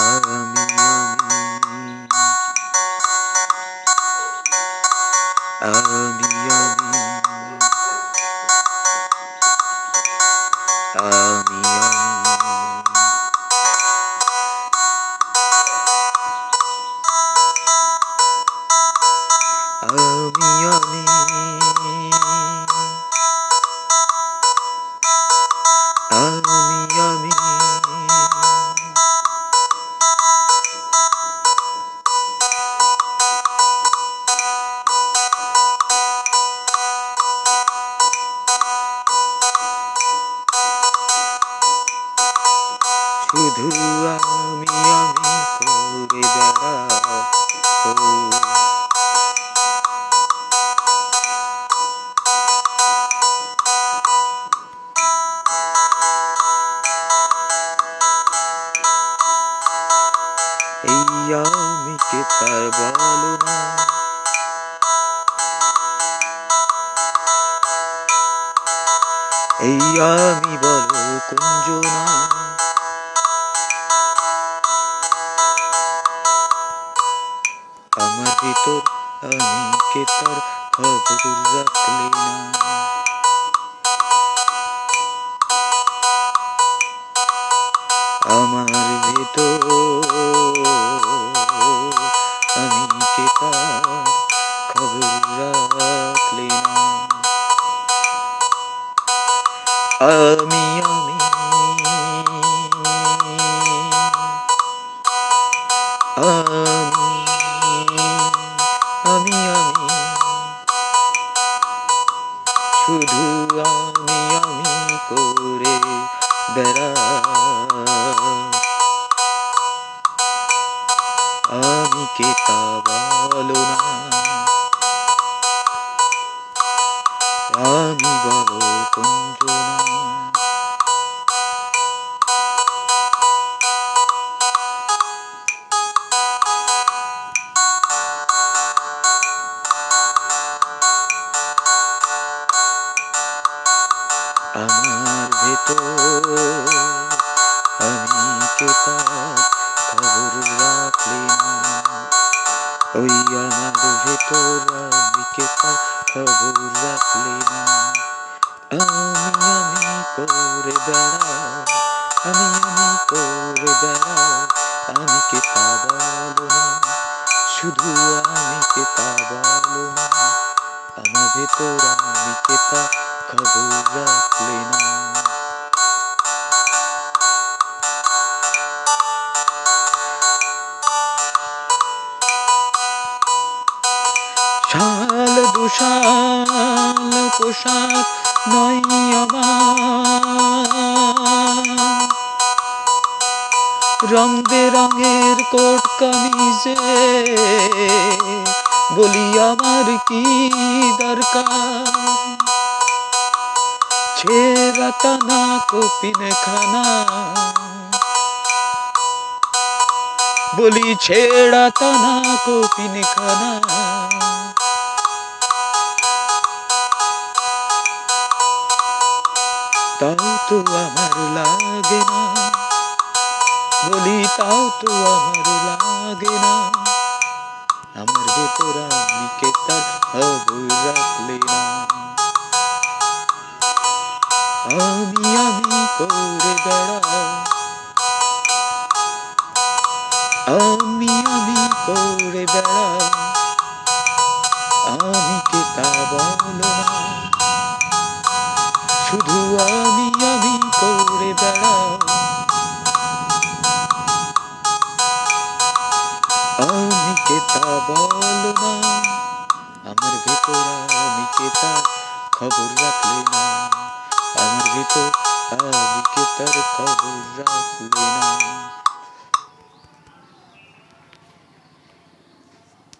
آمين آمين. শুধু আমি আমি করে বেড়াও এই আমি কে তার বলো না এই আমি বলো কুঞ্জনা আমার ভিতর আমি কে তার খবর রাখলে না। আমার ভিতর আমি কে তার খবর রাখলে না। আমি শুধু আমি আমি করে বেড়া আমি কে তা বলো না। আমি বলো কুঞ্জনা। আমার ভেতর আমি কে তার খবর রাখলে ওই আমার ভেতর আমি কে তার খবর রাখলে না? আমি আমি করে বেড়াও, আমি আমি করে বেড়াও, আমি কে তা বলো না? শুধু আমি কে তা না? আমার ভেতর আমি কে তা খবর রাখলে শাল দুশাল পোশাক নয় আমার। রং বেরঙের কোট কামিজে বলি আমার কি দরকার? ছেঁড়া টানা কপিন খানা বলি ছেড়া টানা কপিন খানা তাও তো আমার লাগে না বলি তাও তো আমার লাগে না আমার ভেতর আমি কে তার রাখলে না আমি আমি করে বেড়াও আমি আমি করে বেড়াও আমি কে তা বলো না। শুধু আমি আমি করে বেড়াও আমি কে তা বলো আমার ভেতর আমি কে তার খবর রাখলে না। तो अब की तरह लेना